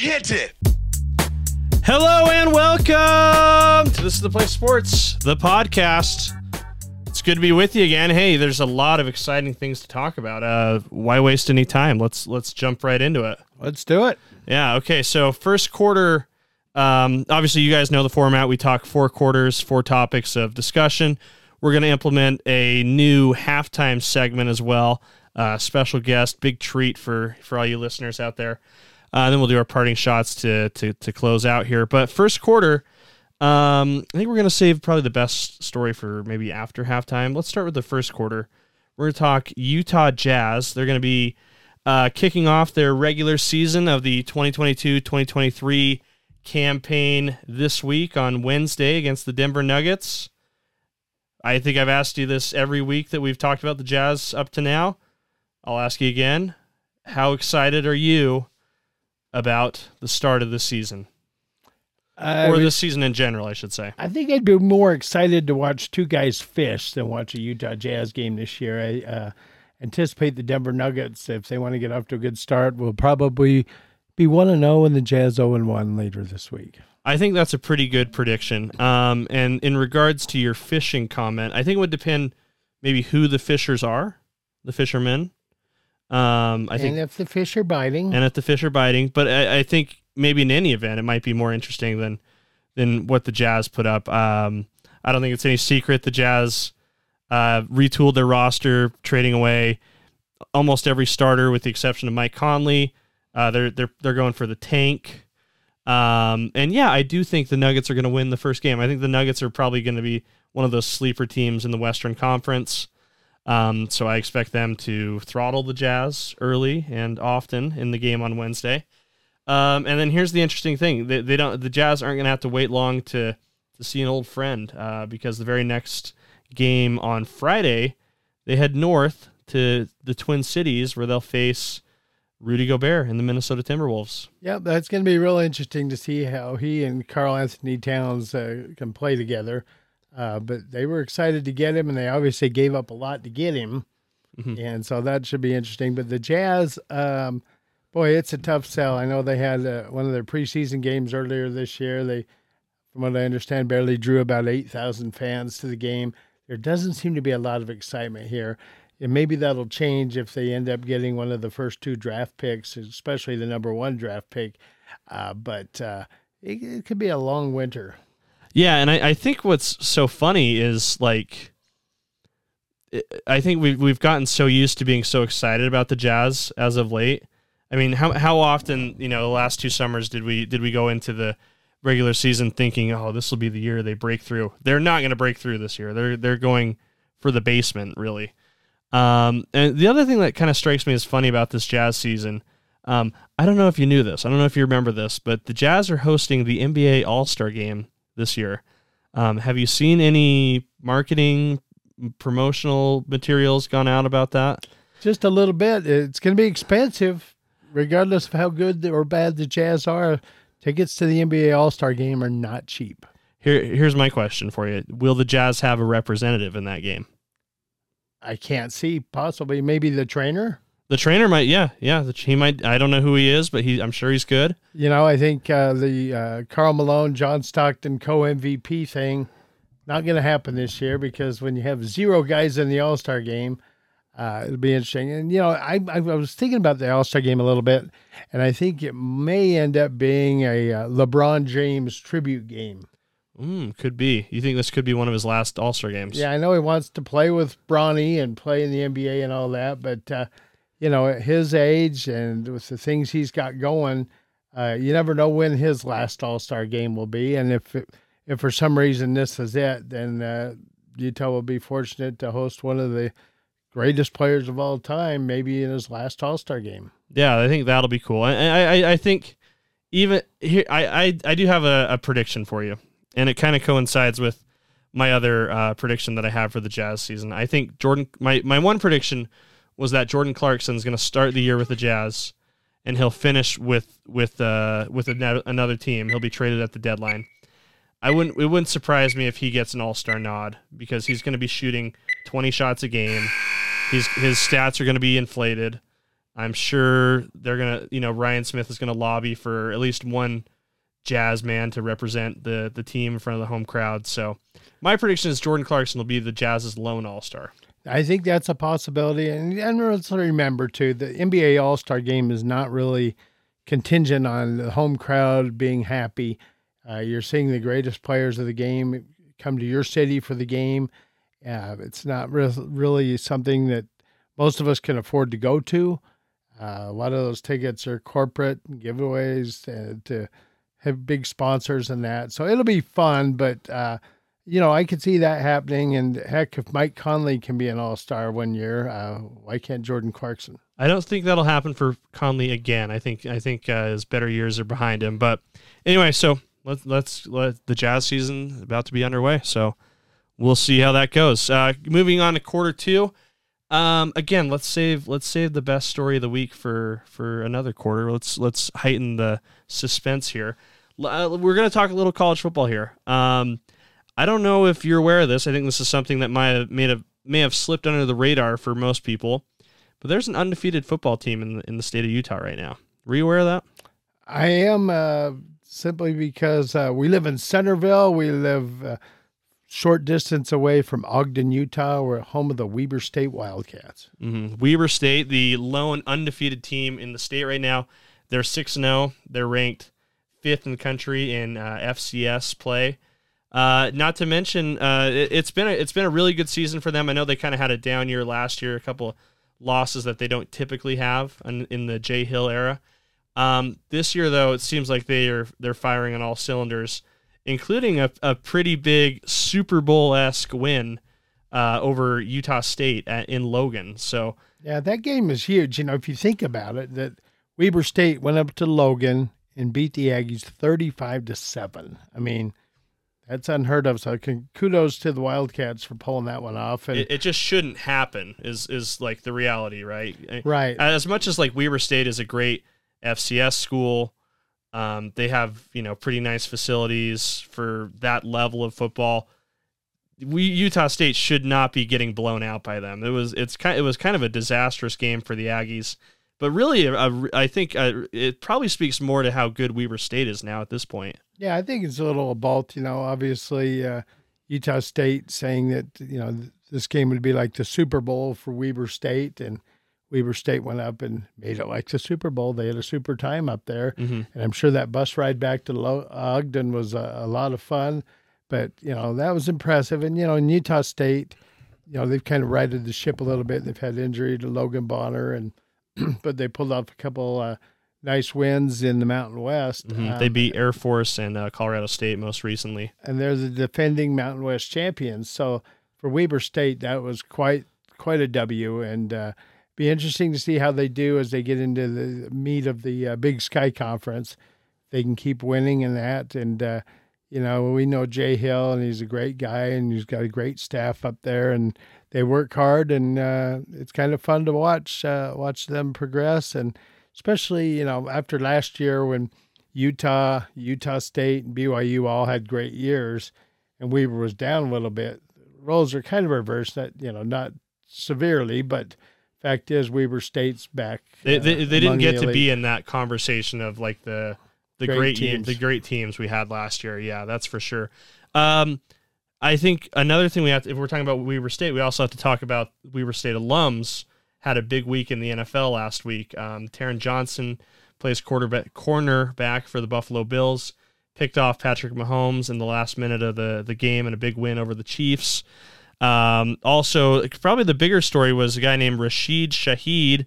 So hit it. Hello and welcome to This is the Play Sports, the podcast. It's good to be with you again. Hey, there's a lot of exciting things to talk about. Uh, why waste any time? Let's let's jump right into it. Let's do it. Yeah. Okay. So first quarter. Um, obviously, you guys know the format. We talk four quarters, four topics of discussion. We're going to implement a new halftime segment as well. Uh, special guest, big treat for for all you listeners out there. Uh, then we'll do our parting shots to to to close out here. But first quarter, um, I think we're going to save probably the best story for maybe after halftime. Let's start with the first quarter. We're going to talk Utah Jazz. They're going to be uh, kicking off their regular season of the 2022 2023 campaign this week on Wednesday against the Denver Nuggets. I think I've asked you this every week that we've talked about the Jazz up to now. I'll ask you again. How excited are you about the start of the season? Uh, or the season in general, I should say. I think I'd be more excited to watch two guys fish than watch a Utah Jazz game this year. I uh, anticipate the Denver Nuggets, if they want to get off to a good start, will probably be 1 0 and the Jazz 0 1 later this week. I think that's a pretty good prediction. Um, and in regards to your fishing comment, I think it would depend maybe who the fishers are, the fishermen. Um, I and think, if the fish are biting, and if the fish are biting, but I, I think maybe in any event, it might be more interesting than than what the Jazz put up. Um, I don't think it's any secret the Jazz uh, retooled their roster, trading away almost every starter with the exception of Mike Conley. Uh, they're they're they're going for the tank. Um, and yeah, I do think the Nuggets are going to win the first game. I think the Nuggets are probably going to be one of those sleeper teams in the Western Conference. Um, so I expect them to throttle the Jazz early and often in the game on Wednesday. Um, and then here's the interesting thing: they, they don't the Jazz aren't going to have to wait long to to see an old friend uh, because the very next game on Friday they head north to the Twin Cities where they'll face Rudy Gobert and the Minnesota Timberwolves. Yep, that's going to be real interesting to see how he and Karl-Anthony Towns uh, can play together. Uh, but they were excited to get him, and they obviously gave up a lot to get him, mm-hmm. and so that should be interesting. But the Jazz, um, boy, it's a tough sell. I know they had uh, one of their preseason games earlier this year. They, from what I understand, barely drew about eight thousand fans to the game. There doesn't seem to be a lot of excitement here. And maybe that'll change if they end up getting one of the first two draft picks, especially the number one draft pick. Uh, but uh, it, it could be a long winter. Yeah, and I, I think what's so funny is like I think we've we've gotten so used to being so excited about the Jazz as of late. I mean, how how often you know the last two summers did we did we go into the regular season thinking, oh, this will be the year they break through? They're not going to break through this year. They're they're going for the basement really. Um, and the other thing that kind of strikes me as funny about this Jazz season, um, I don't know if you knew this. I don't know if you remember this, but the Jazz are hosting the NBA All Star Game this year. Um, have you seen any marketing promotional materials gone out about that? Just a little bit. It's going to be expensive, regardless of how good or bad the Jazz are. Tickets to the NBA All Star Game are not cheap. Here, here's my question for you: Will the Jazz have a representative in that game? I can't see. Possibly, maybe the trainer. The trainer might, yeah, yeah. He might. I don't know who he is, but he, I'm sure he's good. You know, I think uh, the uh, Karl Malone, John Stockton co MVP thing not going to happen this year because when you have zero guys in the All Star game, uh, it'll be interesting. And you know, I, I was thinking about the All Star game a little bit, and I think it may end up being a uh, LeBron James tribute game. Mm, could be. You think this could be one of his last All Star games? Yeah, I know he wants to play with Bronny and play in the NBA and all that, but uh, you know, at his age and with the things he's got going, uh, you never know when his last All Star game will be. And if it, if for some reason this is it, then uh, Utah will be fortunate to host one of the greatest players of all time, maybe in his last All Star game. Yeah, I think that'll be cool. I, I, I think even here, I, I, I do have a, a prediction for you, and it kind of coincides with my other uh, prediction that I have for the Jazz season. I think Jordan, my, my one prediction was that Jordan Clarkson is going to start the year with the Jazz, and he'll finish with with uh, with another team. He'll be traded at the deadline. I wouldn't. It wouldn't surprise me if he gets an All Star nod because he's going to be shooting twenty shots a game. He's his stats are going to be inflated. I'm sure they're gonna, you know, Ryan Smith is gonna lobby for at least one Jazz man to represent the the team in front of the home crowd. So my prediction is Jordan Clarkson will be the Jazz's lone All Star. I think that's a possibility, and and let's remember too, the NBA All Star Game is not really contingent on the home crowd being happy. Uh, you're seeing the greatest players of the game come to your city for the game. Uh, it's not re- really something that most of us can afford to go to. Uh, a lot of those tickets are corporate giveaways uh, to have big sponsors and that. So it'll be fun, but uh, you know I could see that happening. And heck, if Mike Conley can be an All Star one year, uh, why can't Jordan Clarkson? I don't think that'll happen for Conley again. I think I think uh, his better years are behind him. But anyway, so let's let's let the Jazz season about to be underway. So we'll see how that goes. Uh, moving on to quarter two. Um, again, let's save let's save the best story of the week for for another quarter. Let's let's heighten the suspense here. Uh, we're going to talk a little college football here. Um, I don't know if you're aware of this. I think this is something that might have may have may have slipped under the radar for most people. But there's an undefeated football team in the, in the state of Utah right now. Were you aware of that? I am uh, simply because uh, we live in Centerville. We live uh, short distance away from Ogden, Utah. We're home of the Weber State Wildcats. Mm-hmm. Weber State, the lone undefeated team in the state right now. They're 6 0. They're ranked fifth in the country in uh, FCS play. Uh, not to mention, uh, it, has been a, it's been a really good season for them. I know they kind of had a down year last year, a couple losses that they don't typically have in, in the Jay Hill era. Um, this year, though, it seems like they are they're firing on all cylinders including a, a pretty big Super Bowl esque win uh, over Utah State at, in Logan. So yeah, that game is huge. You know, if you think about it, that Weber State went up to Logan and beat the Aggies thirty-five to seven. I mean, that's unheard of. So kudos to the Wildcats for pulling that one off. And it, it, just shouldn't happen. Is is like the reality, right? Right. As much as like Weber State is a great FCS school, um, they have you know pretty nice facilities for that level of football. We Utah State should not be getting blown out by them. It was it's kind it was kind of a disastrous game for the Aggies, but really a, I think uh, it probably speaks more to how good Weber State is now at this point. Yeah, I think it's a little both. You know, obviously uh, Utah State saying that you know this game would be like the Super Bowl for Weber State, and Weber State went up and made it like the Super Bowl. They had a super time up there, mm-hmm. and I'm sure that bus ride back to Ogden was a, a, lot of fun. But you know that was impressive, and you know in Utah State, you know they've kind of righted the ship a little bit. They've had injury to Logan Bonner, and but they pulled off a couple uh, nice wins in the Mountain West. Mm-hmm. Um, they beat Air Force and uh, Colorado State most recently, and they're the defending Mountain West champions. So for Weber State, that was quite quite a W, and uh, be interesting to see how they do as they get into the meat of the uh, Big Sky Conference. They can keep winning in that, and uh, you know we know Jay Hill, and he's a great guy, and he's got a great staff up there, and they work hard, and uh, it's kind of fun to watch uh, watch them progress, and especially you know after last year when Utah, Utah State, and BYU all had great years, and Weber was down a little bit. Roles are kind of reversed, that you know not severely, but Fact is, Weber State's back. They, uh, they, they didn't get to be in that conversation of like the the great, great teams. the great teams we had last year. Yeah, that's for sure. Um, I think another thing we have to, if we're talking about Weber State, we also have to talk about Weber State alums had a big week in the NFL last week. Um, Taron Johnson plays quarterback cornerback for the Buffalo Bills. Picked off Patrick Mahomes in the last minute of the, the game and a big win over the Chiefs. Um, also, probably the bigger story was a guy named Rashid Shaheed,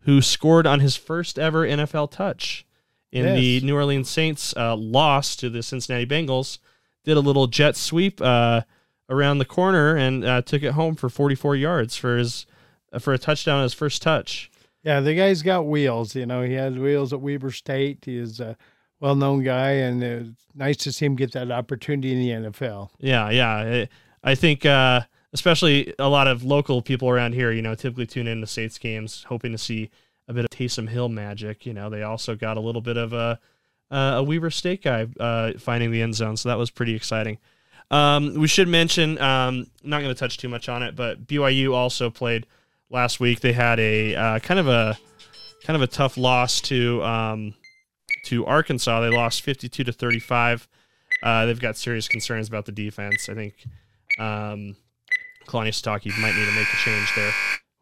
who scored on his first ever NFL touch in yes. the New Orleans Saints uh, loss to the Cincinnati Bengals. Did a little jet sweep uh, around the corner and uh, took it home for 44 yards for his for a touchdown, his first touch. Yeah, the guy's got wheels. You know, he has wheels at Weber State. He is a well-known guy, and it's nice to see him get that opportunity in the NFL. Yeah, yeah. I think uh, especially a lot of local people around here, you know, typically tune in to Saints games, hoping to see a bit of Taysom Hill magic. You know, they also got a little bit of a a Weber State guy uh, finding the end zone, so that was pretty exciting. Um, we should mention, um, not going to touch too much on it, but BYU also played last week. They had a uh, kind of a kind of a tough loss to um, to Arkansas. They lost 52 to 35. Uh, they've got serious concerns about the defense. I think um, Kalani Sitake might need to make a change there.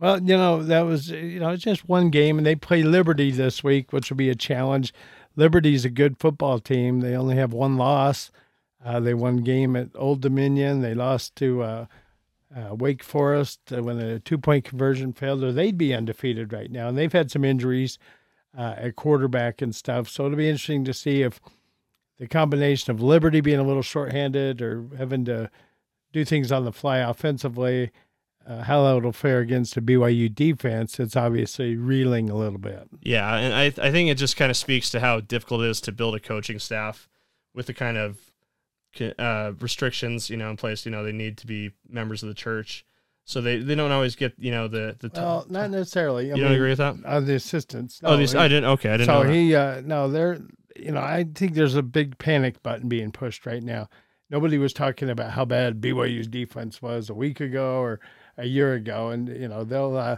Well, you know, that was, you know, it's just one game, and they play Liberty this week, which will be a challenge. Liberty's a good football team. They only have one loss. Uh, they won game at Old Dominion. They lost to uh, Wake Forest uh, when the two point conversion failed, or they'd be undefeated right now. And they've had some injuries uh, at quarterback and stuff. So it'll be interesting to see if the combination of Liberty being a little shorthanded or having to do things on the fly offensively uh, how it'll fare against the BYU defense, it's obviously reeling a little bit. Yeah, and I I think it just kind of speaks to how difficult it is to build a coaching staff with the kind of uh, restrictions you know in place. You know, they need to be members of the church, so they, they don't always get you know the the. T- well, not necessarily. I you mean, don't agree with that? Uh, the assistants. No, oh, these I didn't. Okay, I didn't. So he uh, no, they're you know I think there's a big panic button being pushed right now. Nobody was talking about how bad BYU's defense was a week ago or a year ago, and you know they'll. Uh,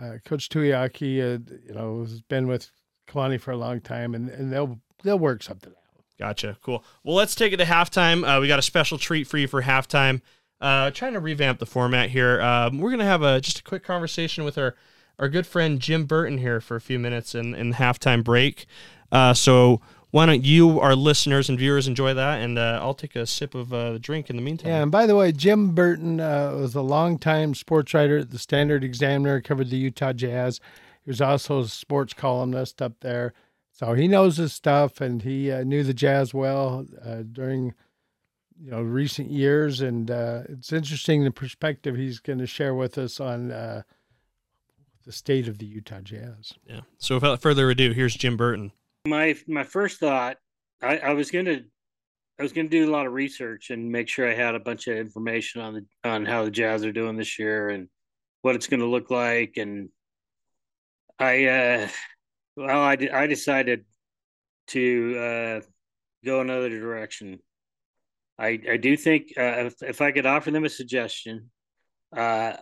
uh, Coach Tuiaki, uh, you know, has been with Kalani for a long time, and, and they'll they'll work something out. Gotcha. Cool. Well, let's take it to halftime. Uh, we got a special treat for you for halftime. Uh, trying to revamp the format here. Um, we're gonna have a just a quick conversation with our our good friend Jim Burton here for a few minutes in in halftime break. Uh, so why don't you, our listeners and viewers, enjoy that, and uh, I'll take a sip of uh, the drink in the meantime. Yeah, and by the way, Jim Burton uh, was a longtime sports writer at the Standard Examiner, covered the Utah Jazz. He was also a sports columnist up there, so he knows his stuff, and he uh, knew the Jazz well uh, during you know recent years, and uh, it's interesting the perspective he's going to share with us on the state of the Utah Jazz. Yeah. So without further ado, here's Jim Burton my my first thought, I, I was gonna I was gonna do a lot of research and make sure I had a bunch of information on the on how the Jazz are doing this year and what it's gonna look like. And I uh well I I decided to uh go another direction. I I do think uh, if if I could offer them a suggestion, uh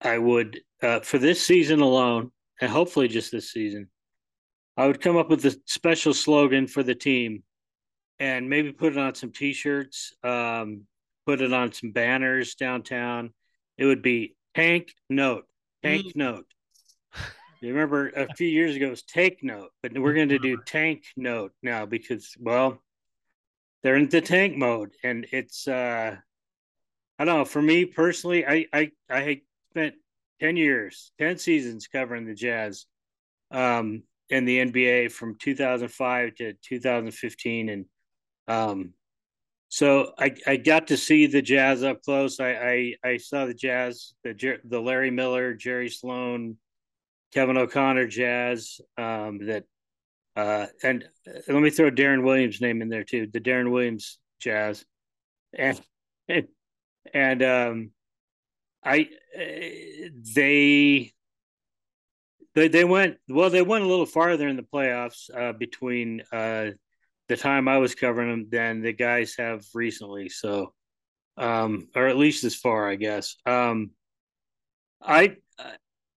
I would uh for this season alone, and hopefully just this season, I would come up with a special slogan for the team and maybe put it on some t-shirts, um, put it on some banners downtown. It would be tank note, tank mm. note. You remember a few years ago it was take note, but we're going to do tank note now because well, they're in the tank mode and it's uh I don't know, for me personally, I I I spent 10 years, 10 seasons covering the Jazz. Um in the NBA from 2005 to 2015, and um, so I, I got to see the Jazz up close. I I, I saw the Jazz, the the Larry Miller, Jerry Sloan, Kevin O'Connor Jazz. Um, that uh, and let me throw Deron Williams' name in there too. The Deron Williams Jazz, and and, um, I they they they went well. They went a little farther in the playoffs uh, between uh, the time I was covering them than the guys have recently. So, um, or at least as far, I guess. Um, I,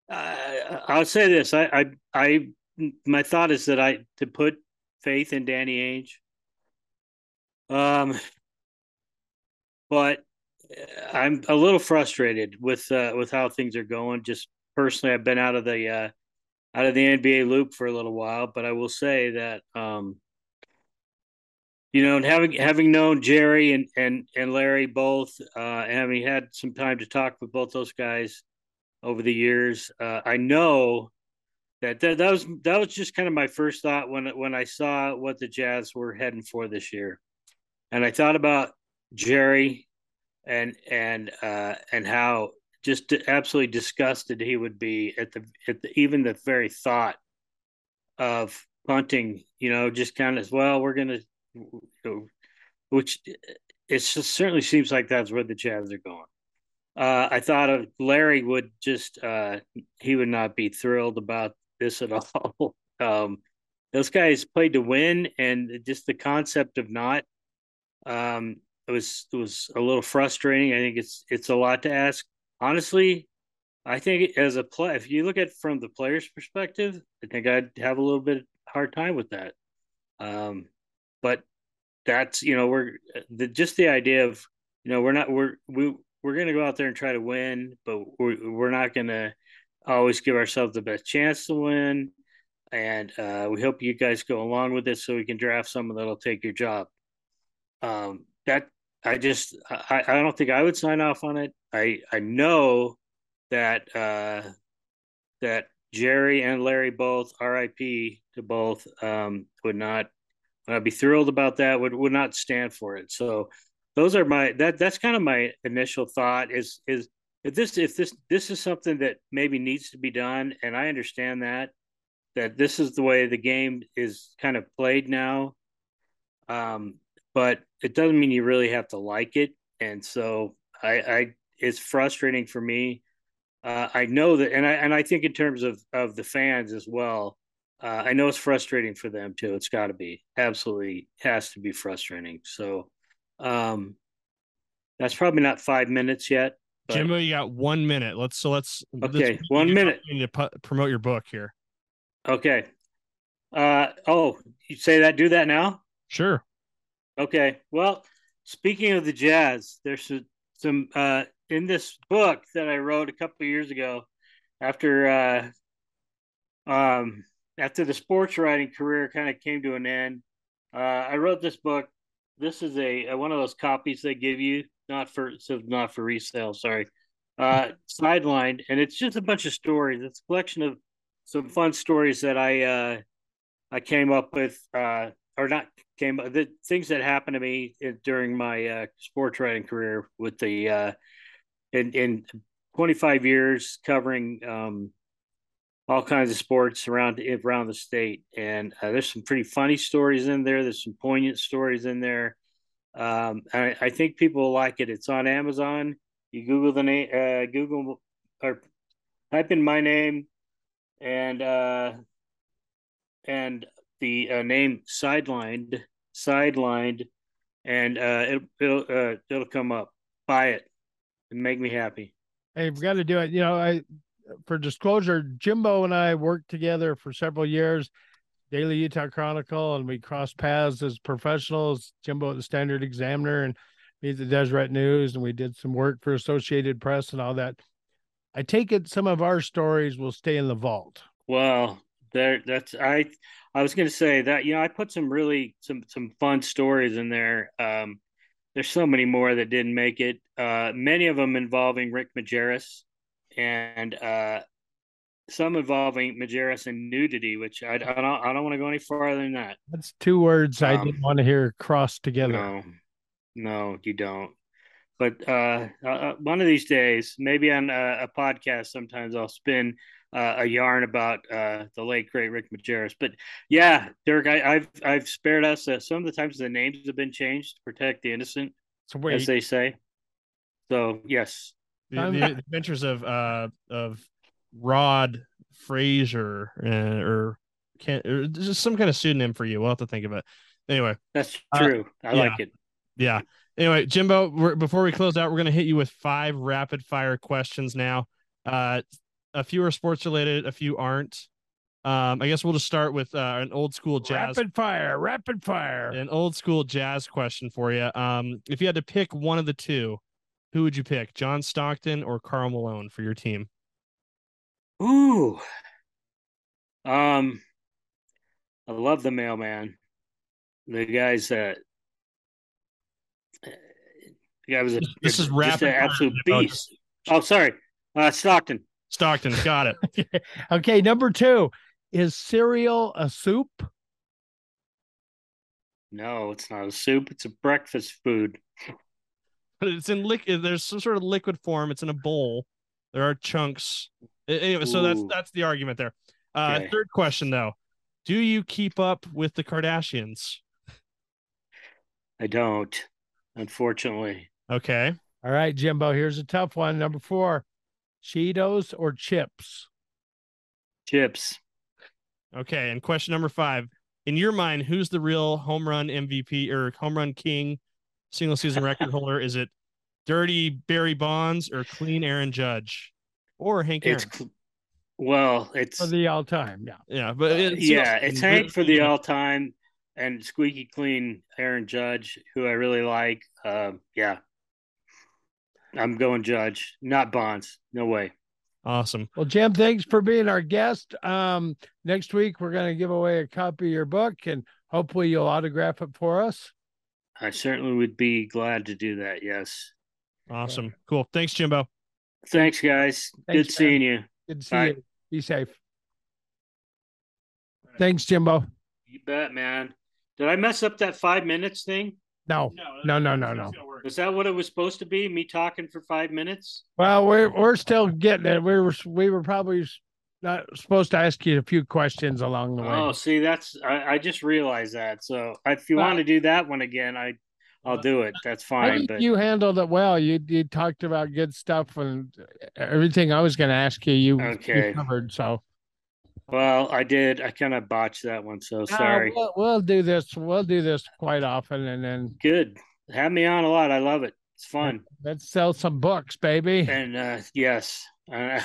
I I'll say this. I, I I my thought is that I to put faith in Danny Ainge. Um, but I'm a little frustrated with uh, with how things are going. Just personally, I've been out of the uh, out of the NBA loop for a little while, but I will say that um, you know, having having known Jerry and and and Larry both, uh, having had some time to talk with both those guys over the years, uh, I know that, that that was that was just kind of my first thought when when I saw what the Jazz were heading for this year, and I thought about Jerry and and uh, and how just absolutely disgusted he would be at the at the, even the very thought of punting. You know, just kind of as well, we're gonna, which it certainly seems like that's where the Jazz are going. Uh, I thought of Larry would just uh, he would not be thrilled about this at all. um, those guys played to win, and just the concept of not um, it was it was a little frustrating. I think it's it's a lot to ask honestly, I think as a play, if you look at from the player's perspective, I think I'd have a little bit hard time with that. Um, but that's you know we're the just the idea of you know we're not we're we we're going to go out there and try to win, but we're we're not going to always give ourselves the best chance to win. And uh, we hope you guys go along with it so we can draft someone that'll take your job. Um, that I just I, I don't think I would sign off on it. I I know that uh, that Jerry and Larry both R.I.P. to both um, would not I'd be thrilled about that. Would would not stand for it. So those are my that that's kind of my initial thought is is if this if this this is something that maybe needs to be done, and I understand that that this is the way the game is kind of played now. Um, but it doesn't mean you really have to like it. And so I, I it's frustrating for me. Uh, I know that, and I and I think in terms of of the fans as well. Uh, I know it's frustrating for them too. It's got to be absolutely has to be frustrating. So, um, that's probably not five minutes yet. But... Jimbo, you got one minute. Let's so let's okay. Let's, one minute. You need to promote your book here. Okay. Uh oh, you say that. Do that now. Sure. Okay. Well, speaking of the Jazz, there's some uh, in this book that I wrote a couple years ago after uh, um, after the sports writing career kind of came to an end. Uh, I wrote this book. This is a, a, one of those copies they give you, not for so not for resale. Sorry, uh, sidelined, and it's just a bunch of stories. It's a collection of some fun stories that I uh, I came up with uh, or not came the things that happened to me during my uh, sports writing career with the uh, in in 25 years covering um, all kinds of sports around around the state and uh, there's some pretty funny stories in there there's some poignant stories in there um, I, I, think people like it it's on amazon you google the name uh, google or type in my name and uh, and the uh, name sidelined, sidelined, and uh, it, will uh, it'll come up. Buy it and make me happy. Hey, we've got to do it. You know, I for disclosure, Jimbo and I worked together for several years, Daily Utah Chronicle, and we crossed paths as professionals. Jimbo at the Standard Examiner and me at the Deseret News, and we did some work for Associated Press and all that. I take it some of our stories will stay in the vault. Well, there that's I I was gonna say that you know I put some really some some fun stories in there. Um, there's so many more that didn't make it. Uh, many of them involving Rick Majerus, and uh, some involving Majerus and nudity, which I, I don't I don't want to go any farther than that. That's two words um, I didn't want to hear crossed together. No, no, you don't. But uh, uh, one of these days, maybe on a, a podcast, sometimes I'll spin uh, a yarn about uh, the late great Rick Majerus. But yeah, Derek, I, have I've spared us. Uh, some of the times the names have been changed to protect the innocent, as they say. So yes, the, the adventures of uh of Rod Frazier uh, or can or just some kind of pseudonym for you. We'll have to think of it. Anyway, that's uh, true. I yeah, like it. Yeah. Anyway, Jimbo, before we close out, we're going to hit you with five rapid fire questions now. Uh, a few are sports related, a few aren't. Um, I guess we'll just start with uh, an old school jazz. Rapid fire, rapid fire. An old school jazz question for you. Um, if you had to pick one of the two, who would you pick, John Stockton or Karl Malone for your team? Ooh, um, I love the mailman. The guy's that. Uh, yeah, was a, this is rapid an absolute beast. Oh, sorry, uh, Stockton. Stockton, got it. okay, number two is cereal a soup? No, it's not a soup. It's a breakfast food. But it's in liquid. There's some sort of liquid form. It's in a bowl. There are chunks. Anyway, Ooh. so that's that's the argument there. Uh, okay. Third question though, do you keep up with the Kardashians? I don't, unfortunately. Okay. All right, Jimbo. Here's a tough one. Number four. Cheetos or chips? Chips. Okay. And question number five. In your mind, who's the real home run MVP or home run king, single season record holder? Is it dirty Barry Bonds or clean Aaron Judge? or Hank It's Aaron. cl- well, it's For the all time. Yeah. Yeah, but it's yeah, it's Hank for the all time and squeaky clean Aaron Judge, who I really like. Uh, yeah, I'm going Judge, not Bonds. No way. awesome. Well, Jim, thanks for being our guest. Um, next week we're going to give away a copy of your book, and hopefully you'll autograph it for us. I certainly would be glad to do that. Yes. Awesome. Cool. Thanks, Jimbo. Thanks, guys. Thanks, Good seeing you. Good to see Bye. you. Be safe. Thanks, Jimbo. You bet, man. Did I mess up that five minutes thing? No, no, no, no, no. Was that what it was supposed to be? Me talking for five minutes? Well, we're we're still getting it. We were we were probably not supposed to ask you a few questions along the way. Oh, see, that's I, I just realized that. So if you Well- want to do that one again, I I'll do it. That's fine. But you handled it well. You you talked about good stuff and everything I was going to ask you. You, you covered. So well, I did. I kind of botched that one. So Uh, sorry. we'll, we'll do this. We'll do this quite often, and then Good. Have me on a lot. I love it. It's fun. let's sell some books, baby. And uh, yes, uh,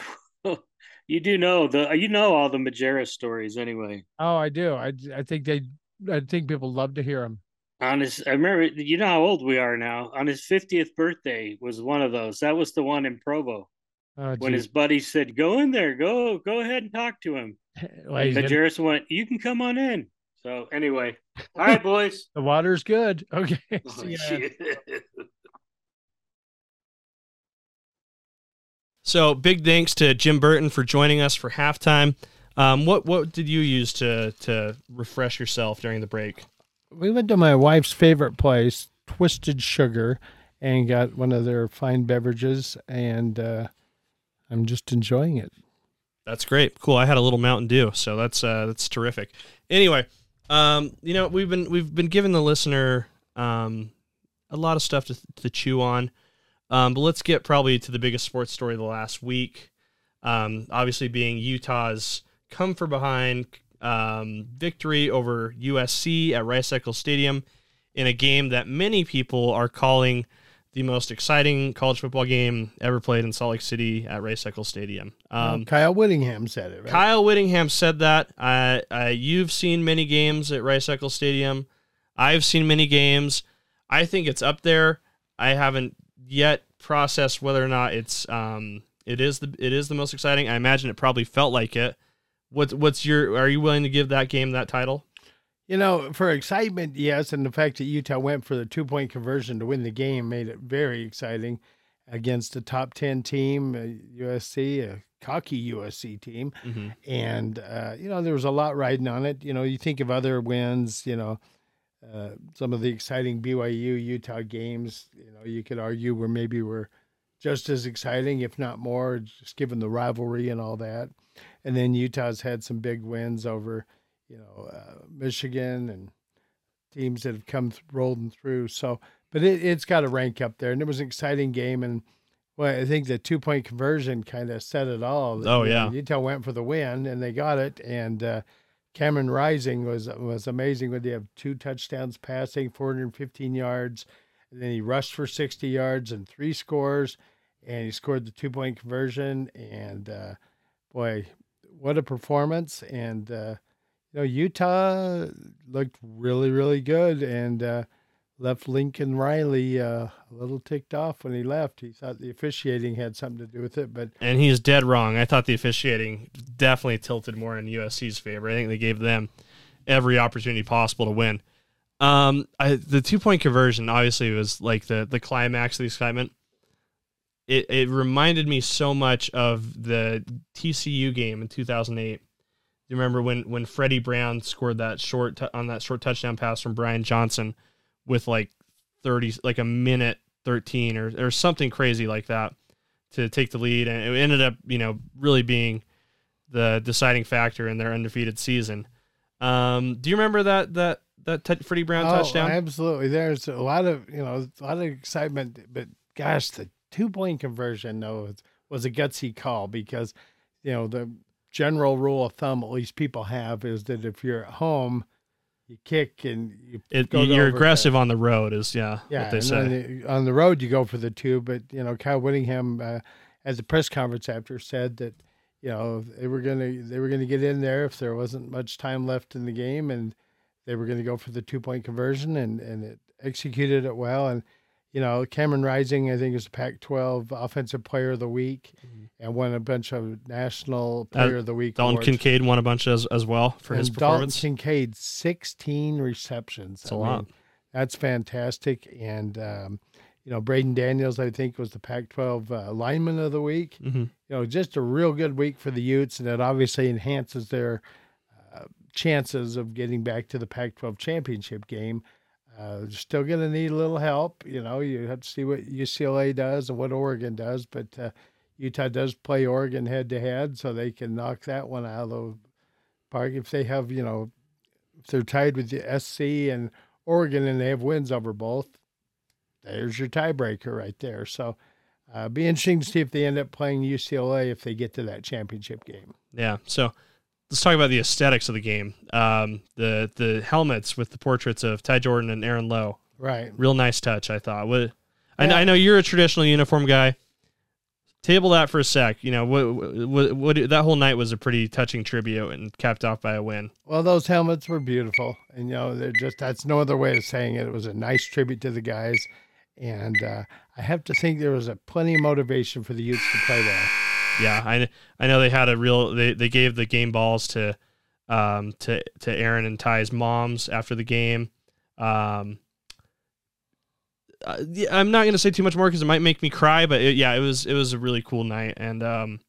you do know the uh, you know all the Majerus stories anyway. Oh, I do. I I think they. I think people love to hear them. On his, I remember. You know how old we are now. On his fiftieth birthday was one of those. That was the one in Provo Oh, when his buddy said, "Go in there. Go. Go ahead and talk to him." Well, Majerus went, "You can come on in." So anyway, all right, boys. the water's good. Okay. Oh, So big thanks to Jim Burton for joining us for halftime. Um, what what did you use to to refresh yourself during the break? we went to my wife's favorite place, Twisted Sugar, and got one of their fine beverages, and uh, I'm just enjoying it. That's great. Cool. I had a little Mountain Dew, so that's uh, that's terrific. Anyway, um, you know we've been we've been giving the listener um, a lot of stuff to, to chew on, um, but let's get probably to the biggest sports story of the last week. Um, obviously, being Utah's come from behind um, victory over USC at Rice Eccles Stadium in a game that many people are calling the most exciting college football game ever played in Salt Lake City at Rice Eccles Stadium. Um, Kyle Whittingham said it, right? Kyle Whittingham said that. Uh, uh, you've seen many games at Rice Eccles Stadium. I've seen many games. I think it's up there. I haven't yet processed whether or not it's um it is the it is the most exciting. I imagine it probably felt like it. What's what's your are you willing to give that game that title? You know, for excitement, yes, and the fact that Utah went for the two point conversion to win the game made it very exciting against a top 10 team, uh, USC, a cocky USC team. Mm-hmm. And, uh, you know, there was a lot riding on it. You know, you think of other wins, you know, uh, some of the exciting BYU Utah games, you know, you could argue were maybe were just as exciting, if not more, just given the rivalry and all that. And then Utah's had some big wins over, you know, uh, Michigan and teams that have come th- rolling through. So, but it, it's got to rank up there. And it was an exciting game. And well, I think the two point conversion kind of said it all. Oh, yeah. Utah went for the win and they got it. And uh, Cameron Rising was was amazing. When they have two touchdowns passing, 415 yards, and then he rushed for 60 yards and three scores, and he scored the two point conversion. And uh, boy, what a performance! And uh, you know, Utah looked really, really good, and uh, left Lincoln Riley uh, a little ticked off when he left. He thought the officiating had something to do with it, but And he's dead wrong. I thought the officiating definitely tilted more in USC's favor. I think they gave them every opportunity possible to win. Um, I, the two point conversion obviously was like the the climax of the excitement. It it reminded me so much of the TCU game in 2008. You remember when when Freddie Brown scored that short t- on that short touchdown pass from Brian Johnson with like 30 like a minute 13 or or something crazy like that to take the lead, and it ended up, you know, really being the deciding factor in their undefeated season. Um, do you remember that that that t- Freddie Brown Oh, touchdown? Absolutely. There's a lot of you know a lot of excitement, but gosh, the two point conversion though was, was a gutsy call because you know the general rule of thumb, at least people have, is that if you're at home, you kick and you It, you're aggressive on the road, is yeah, yeah, what they and say. the- on the road you go for the two, but you know Kyle Whittingham uh, at the press conference after said that you know they were gonna they were gonna get in there if there wasn't much time left in the game, and they were gonna go for the two point conversion, and and it executed it well. And you know Cameron Rising, I think, is the Pac-12 Offensive Player of the Week, mm-hmm. and won a bunch of National Player uh, of the Week. Dalton awards. Kincaid won a bunch as as well for and his performance. Dalton Kincaid, 16 receptions. That's I a mean, lot. That's fantastic, and. Um, you know, Braeden Daniels, I think, was the Pac 12 uh, lineman of the week. Mm-hmm. You know, just a real good week for the Utes, and it obviously enhances their uh, chances of getting back to the Pac 12 championship game. Uh, still going to need a little help. You know, you have to see what UCLA does and what Oregon does, but uh, Utah does play Oregon head to head, so they can knock that one out of the park. If they have, you know, if they're tied with the SC and Oregon and they have wins over both, there's your tiebreaker right there. So, uh, be interesting to see if they end up playing UCLA if they get to that championship game. Yeah. So let's talk about the aesthetics of the game. Um, the the helmets with the portraits of Ty Jordan and Aaron Lowe. Right. Real nice touch, I thought. What, yeah. I, I, know you're a traditional uniform guy. Table that for a sec. You know what, what, what? That whole night was a pretty touching tribute and capped off by a win. Well, those helmets were beautiful, and you know they're just that's no other way of saying it. It was a nice tribute to the guys and uh, I have to think there was a plenty of motivation for the Utes to play there. Yeah, I I know they had a real they, they gave the game balls to um to to Aaron and Ty's moms after the game. Um, uh, I'm not gonna say too much more because it might make me cry, but it, yeah, it was it was a really cool night, and um,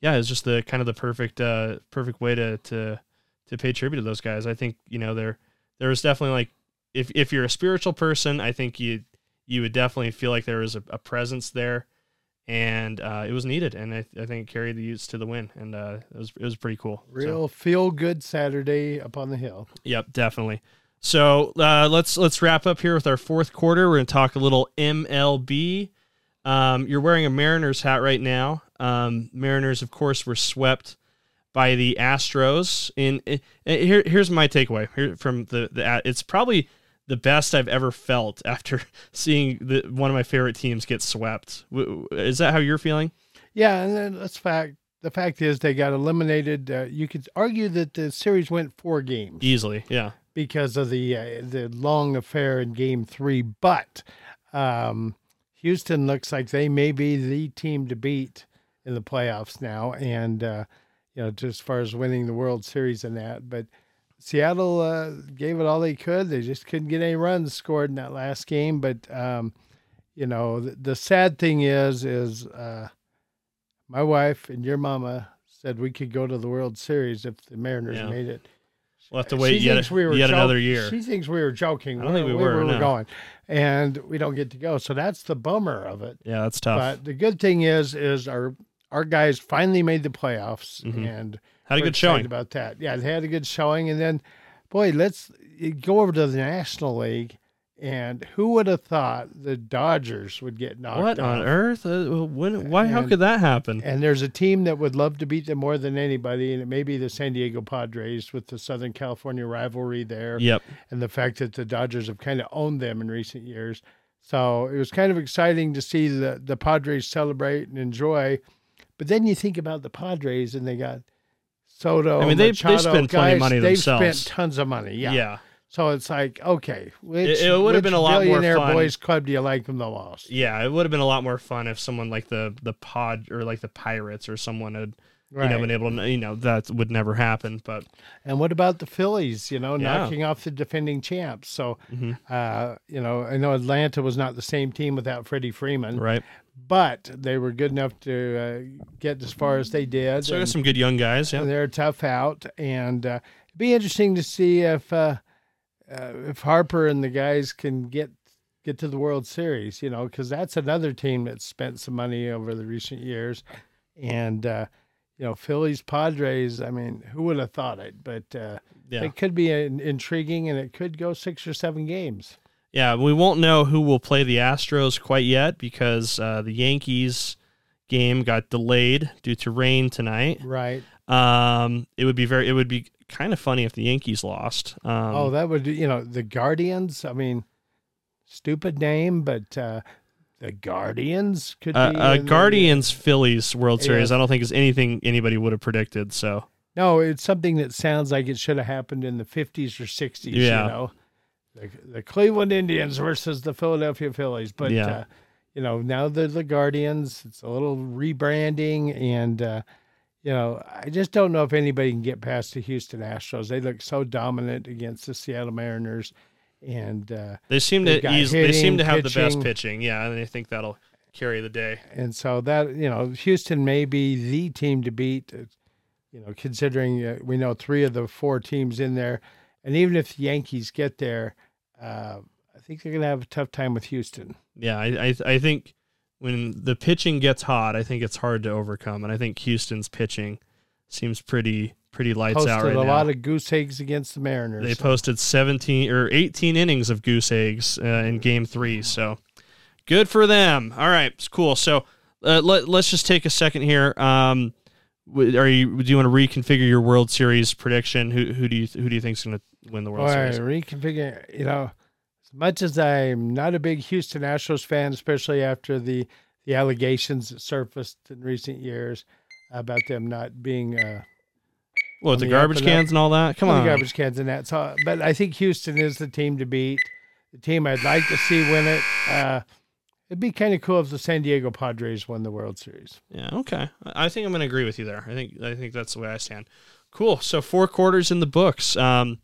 yeah, it was just the kind of the perfect uh perfect way to to to pay tribute to those guys. I think you know there there was definitely like if if you're a spiritual person, I think you you would definitely feel like there was a, a presence there, and uh, it was needed. And I, I, think it carried the Utes to the win, and uh, it was it was pretty cool. Real so. feel good Saturday up on the hill. Yep, definitely. So uh, let's let's wrap up here with our fourth quarter. We're gonna talk a little MLB. Um, you're wearing a Mariners hat right now. Um, Mariners, of course, were swept by the Astros. In, in, in here, here's my takeaway here from the the. It's probably the best I've ever felt after seeing the, one of my favorite teams get swept. Is that how you're feeling? Yeah, and that's fact. The fact is, they got eliminated. Uh, you could argue that the series went four games easily. Yeah, because of the uh, the long affair in Game Three. But um, Houston looks like they may be the team to beat in the playoffs now, and uh, you know, just as far as winning the World Series and that, but Seattle uh, gave it all they could. They just couldn't get any runs scored in that last game. But um, you know, the, the, sad thing is, is uh, my wife and your mama said we could go to the World Series if the Mariners yeah. made it. We'll have to wait she yet, we were yet another year. She thinks we were joking. I don't think we, we were. We were no. going, and we don't get to go. So that's the bummer of it. Yeah, that's tough. But the good thing is, is our our guys finally made the playoffs, mm-hmm. and had a good showing about that. Yeah, they had a good showing, and then, boy, let's go over to the National League. And who would have thought the Dodgers would get knocked What off? on earth? Uh, when, why? And, how could that happen? And there's a team that would love to beat them more than anybody, and it may be the San Diego Padres with the Southern California rivalry there. Yep. And the fact that the Dodgers have kind of owned them in recent years. So it was kind of exciting to see the, the Padres celebrate and enjoy. But then you think about the Padres, and they got Soto. I mean, they they spend plenty of money they've themselves. They've spent tons of money. Yeah. Yeah. So it's like, okay, which, it, it would have been a lot more fun. boys club do you like them the most? Yeah, it would have been a lot more fun if someone like the the pod or like the Pirates or someone had right. you know been able to you know that would never happen. But and what about the Phillies? You know, yeah. knocking off the defending champs. So, mm-hmm. uh, you know, I know Atlanta was not the same team without Freddie Freeman, right? but they were good enough to uh, get as far as they did. So, and, some good young guys. Yeah, they're tough out, and uh, it'd be interesting to see if uh, uh, if Harper and the guys can get get to the World Series. You know, because that's another team that's spent some money over the recent years, and uh, you know, Phillies Padres. I mean, who would have thought it? But uh, yeah. it could be intriguing, and it could go six or seven games. Yeah, we won't know who will play the Astros quite yet because uh, the Yankees game got delayed due to rain tonight. Right. Um, it would be very. It would be kind of funny if the Yankees lost. Um, oh, that would you know the Guardians. I mean, stupid name, but uh, the Guardians could uh, be uh, in the- Guardians Phillies World Series. Yeah. I don't think is anything anybody would have predicted. So No, it's something that sounds like it should have happened in the 50s or 60s, Yeah. you know. The, the Cleveland Indians versus the Philadelphia Phillies, but Yeah. uh, you know, now they're the Guardians. It's a little rebranding and uh, you know, I just don't know if anybody can get past the Houston Astros. They look so dominant against the Seattle Mariners and uh, they seem to ease, they seem to have the best pitching. pitching. Yeah, and I think that'll carry the day. and so that you know Houston may be the team to beat. uh, You know, considering uh, we know three of the four teams in there, and even if the Yankees get there, uh, I think they're going to have a tough time with Houston. Yeah, I, I I think when the pitching gets hot, I think it's hard to overcome, and I think Houston's pitching seems pretty pretty lights Posted out right a now. lot of goose eggs against the Mariners. they posted 17 or 18 innings of goose eggs uh, in game three. So good for them. All right, it's cool. So uh, let, let's just take a second here. Um, are you do you want to reconfigure your World Series prediction? Who who do you who do you think's going to win the World Series? reconfigure. You know, as much as I'm not a big Houston Astros fan, especially after the the allegations that surfaced in recent years about them not being uh, What on the the garbage up. cans and all that? Come Well, on, the garbage cans and that. So, but I think Houston is the team to beat. The team I'd like to see win it. Uh, it'd be kind of cool if the San Diego Padres won the World Series. Yeah, okay. I I think I'm going to agree with you there. I think I think that's the way I stand. Cool. So four quarters in the books. Um,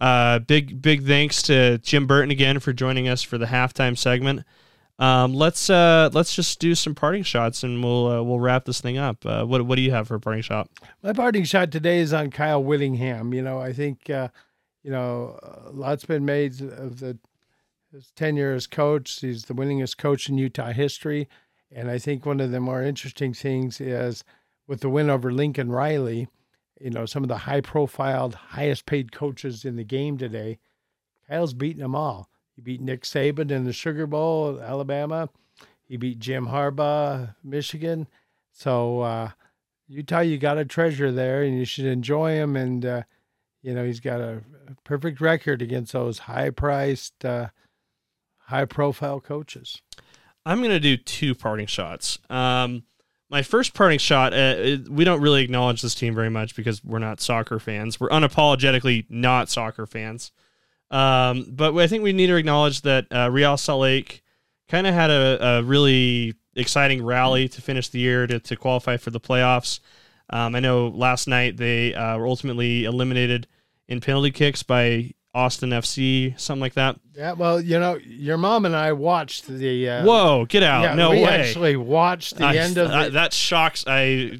uh, big big thanks to Jim Burton again for joining us for the halftime segment. Um, let's uh, let's just do some parting shots and we'll uh, we'll wrap this thing up. Uh, what what do you have for a parting shot? My parting shot today is on Kyle Whittingham. You know, I think uh, you know a lot's been made of the his tenure as coach. He's the winningest coach in Utah history, and I think one of the more interesting things is with the win over Lincoln Riley. You know, some of the high-profiled, highest-paid coaches in the game today. Kyle's beating them all. He beat Nick Saban in the Sugar Bowl, Alabama. He beat Jim Harbaugh, Michigan. So uh, Utah, you got a treasure there, and you should enjoy him. And uh, you know he's got a perfect record against those high-priced, uh, high-profile coaches. I'm going to do two parting shots. Um, my first parting shot, uh, we don't really acknowledge this team very much because we're not soccer fans. We're unapologetically not soccer fans. Um, but I think we need to acknowledge that uh, Real Salt Lake kind of had a, a really exciting rally to finish the year to, to qualify for the playoffs. Um, I know last night they uh, were ultimately eliminated in penalty kicks by Austin FC, something like that. Yeah, well, you know, your mom and I watched the. Uh, Whoa, get out! yeah, no we way. actually watched the I- end of I- the, that shocks. I,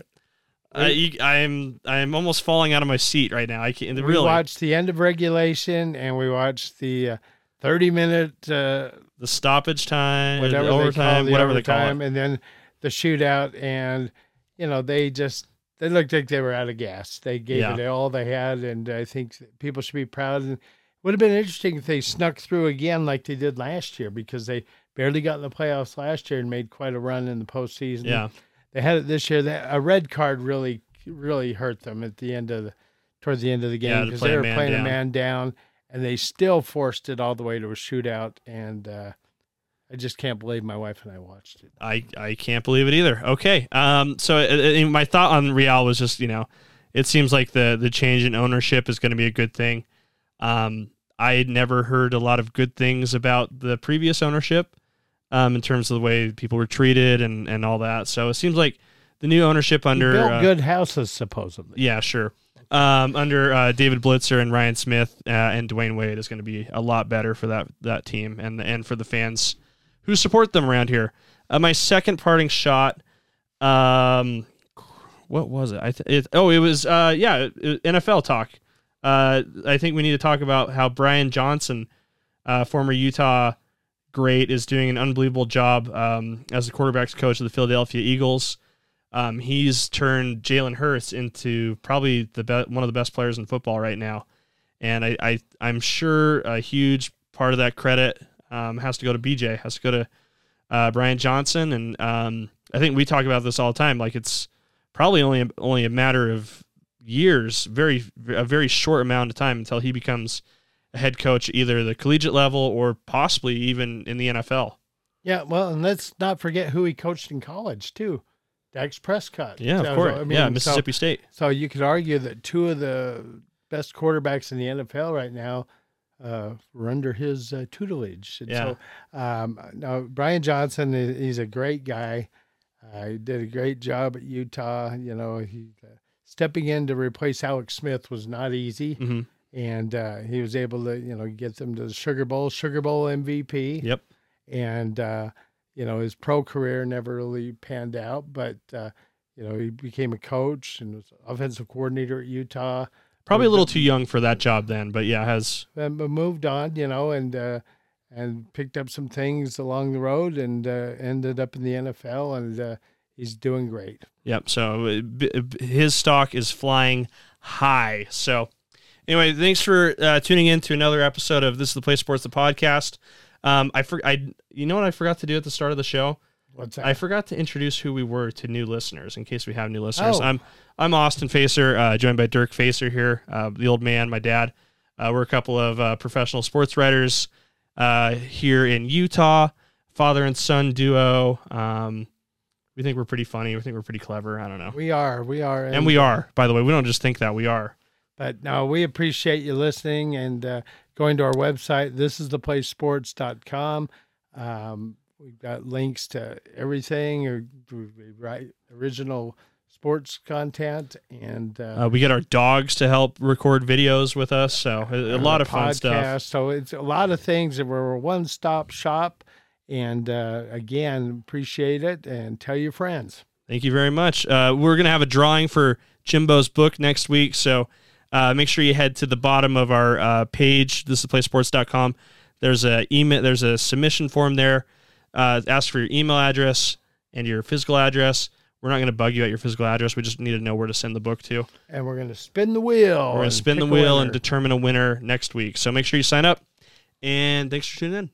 I, I'm, I'm almost falling out of my seat right now. I can't we really. watched the end of regulation, and we watched the uh, thirty-minute uh, the stoppage time, whatever the overtime, the whatever overtime, they call it. and then the shootout, and you know they just they looked like they were out of gas. They gave Yeah. it all they had, and I think people should be proud. And it would have been interesting if they snuck through again like they did last year, because they barely got in the playoffs last year and made quite a run in the postseason. Yeah, they had it this year. That a red card really really hurt them at the end of the towards the end of the game because play they were playing down. a man down, and they still forced it all the way to a shootout. And uh, I just can't believe my wife and I watched it. I, I can't believe it either. Okay, um, so uh, uh, my thought on Real was just you know, it seems like the the change in ownership is going to be a good thing. Um, I had never heard a lot of good things about the previous ownership, um, in terms of the way people were treated and and all that. So it seems like the new ownership under built uh, good houses supposedly. Yeah, sure. Um, under uh, David Blitzer and Ryan Smith uh, and Dwyane Wade is going to be a lot better for that that team and and for the fans who support them around here. Uh, my second parting shot, um, what was it? I th- it, oh, it was uh, yeah, it- it- NFL talk. Uh, I think we need to talk about how Brian Johnson, uh, former Utah great, is doing an unbelievable job um, as the quarterbacks coach of the Philadelphia Eagles. Um, he's turned Jalen Hurts into probably the be- one of the best players in football right now, and I, I I'm sure a huge part of that credit um, has to go to BJ, has to go to uh, Brian Johnson, and um, I think we talk about this all the time. Like it's probably only only a matter of years, very a very short amount of time until he becomes a head coach, either the collegiate level or possibly even in the NFL. Yeah, well, and let's not forget who he coached in college too, Dak Prescott. Yeah, So, of course. I mean, yeah, so- Mississippi State. So you could argue that two of the best quarterbacks in the NFL right now uh, were under his uh, tutelage. And Yeah. So um, now Brian Johnson, he's a great guy. Uh, he did a great job at Utah. You know, he uh, stepping in to replace Alex Smith was not easy, hmm and uh, he was able to you know get them to the Sugar Bowl, Sugar Bowl MVP Yep. and uh, you know his pro career never really panned out, but uh, you know he became a coach and was offensive coordinator at Utah. Probably a little too young for that job then, but yeah, has and moved on, you know, and uh, and picked up some things along the road, and uh, ended up in the NFL, and uh, he's doing great. Yep. So uh, his stock is flying high. So anyway, thanks for uh, tuning in to another episode of This is the Play Sports, the podcast. Um, I for I you know what I forgot to do at the start of the show. What's that? I forgot to introduce who we were to new listeners in case we have new listeners. Oh. I'm I'm Austin Facer, uh, joined by Dirk Facer here, uh, the old man, my dad. Uh, we're a couple of uh, professional sports writers uh, here in Utah, father and son duo. Um, we think we're pretty funny. We think we're pretty clever. I don't know. we are, we are, And we are, by the way. We don't just think that we are. But no, we appreciate you listening and uh, going to our website. This is the playsports.com. Um, we've got links to everything, or we original sports content and uh, Uh, we get our dogs to help record videos with us, so a, a lot of fun stuff. So it's a lot of things, and we're a one-stop shop. And uh, again, appreciate it, and tell your friends. Thank you very much. Uh, we're gonna have a drawing for Jimbo's book next week, so uh, make sure you head to the bottom of our uh, page. This is playsports.com. There's a email. There's a submission form there. Uh, ask for your email address and your physical address. We're not going to bug you at your physical address. We just need to know where to send the book to. And we're going to spin the wheel. We're going to spin the wheel and determine a winner next week. So make sure you sign up. And thanks for tuning in.